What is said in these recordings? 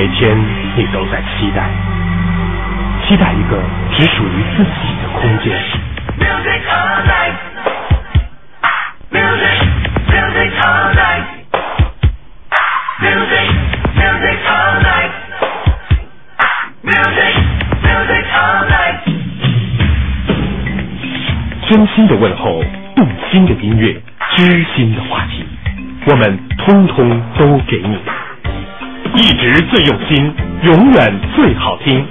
每天你都在期待期待一个只属于自己的空间 music all night music music all night music music all night music music all night 真心的问候动心的音乐知心的话题我们通通都给你一直最用心，永远最好听。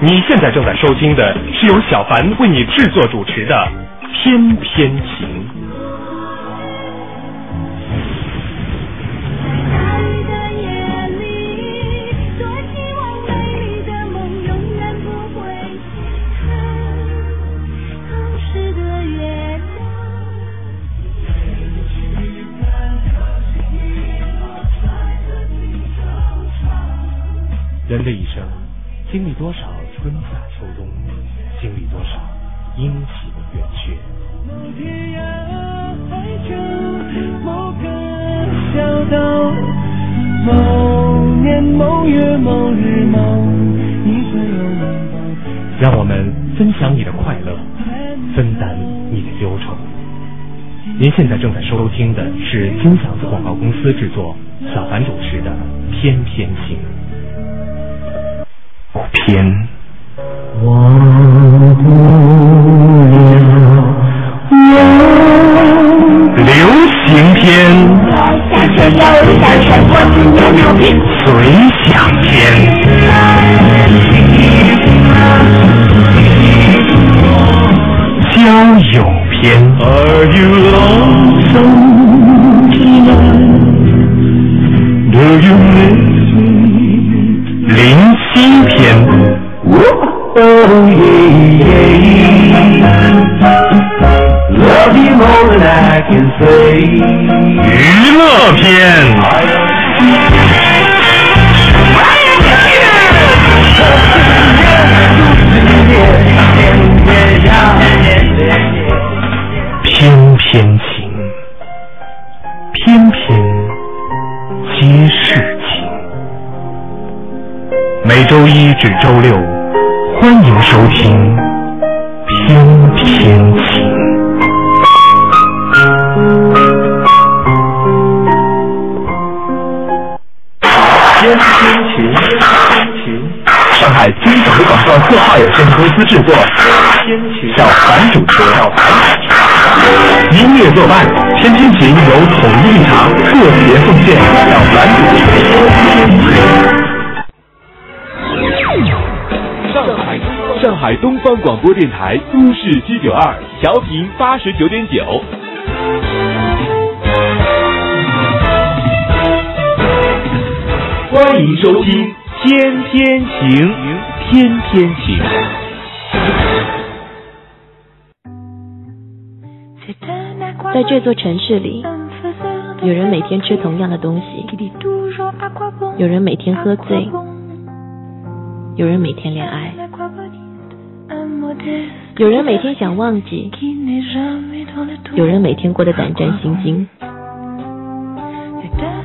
你现在正在收听的是由小凡为你制作主持的《天天情》。人的一生，经历多少春夏秋冬，经历多少阴晴圆缺。某，年某月某日某，你会有拥抱。让我们分享你的快乐，分担你的忧愁。您现在正在收听的是金嗓子广告公司制作、小凡主持的《偏偏情》。天，忘不了我。流行篇，随想篇，交友篇，Are you lonesome tonight? Do you miss me? 灵犀篇，哦娱乐片翩翩偏偏情偏偏皆是情每周一至周六欢迎收听《天天情》。天天情，偏情。上海金嗓子广告策划有限公司制作，偏情小凡主持，小凡。音乐作伴，天天情由统一立场特别奉献，小凡主持。上海上海东方广播电台都市七九二调频八十九点九。欢迎收听《天天晴，天天晴。在这座城市里，有人每天吃同样的东西，有人每天喝醉，有人每天恋爱，有人每天想忘记，有人每天过得胆战心惊，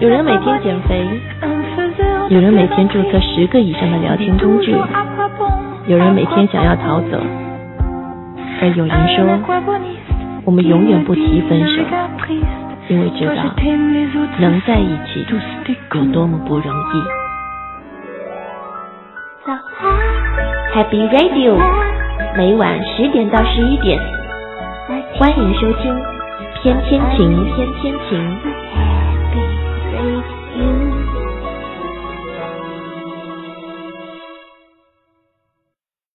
有人每天减肥，有人每天注册十个以上的聊天工具，有人每天想要逃走，而有人说，我们永远不提分手，因为知道能在一起有多么不容易。Happy Radio，每晚十点到十一点，欢迎收听《偏偏情》，偏偏情。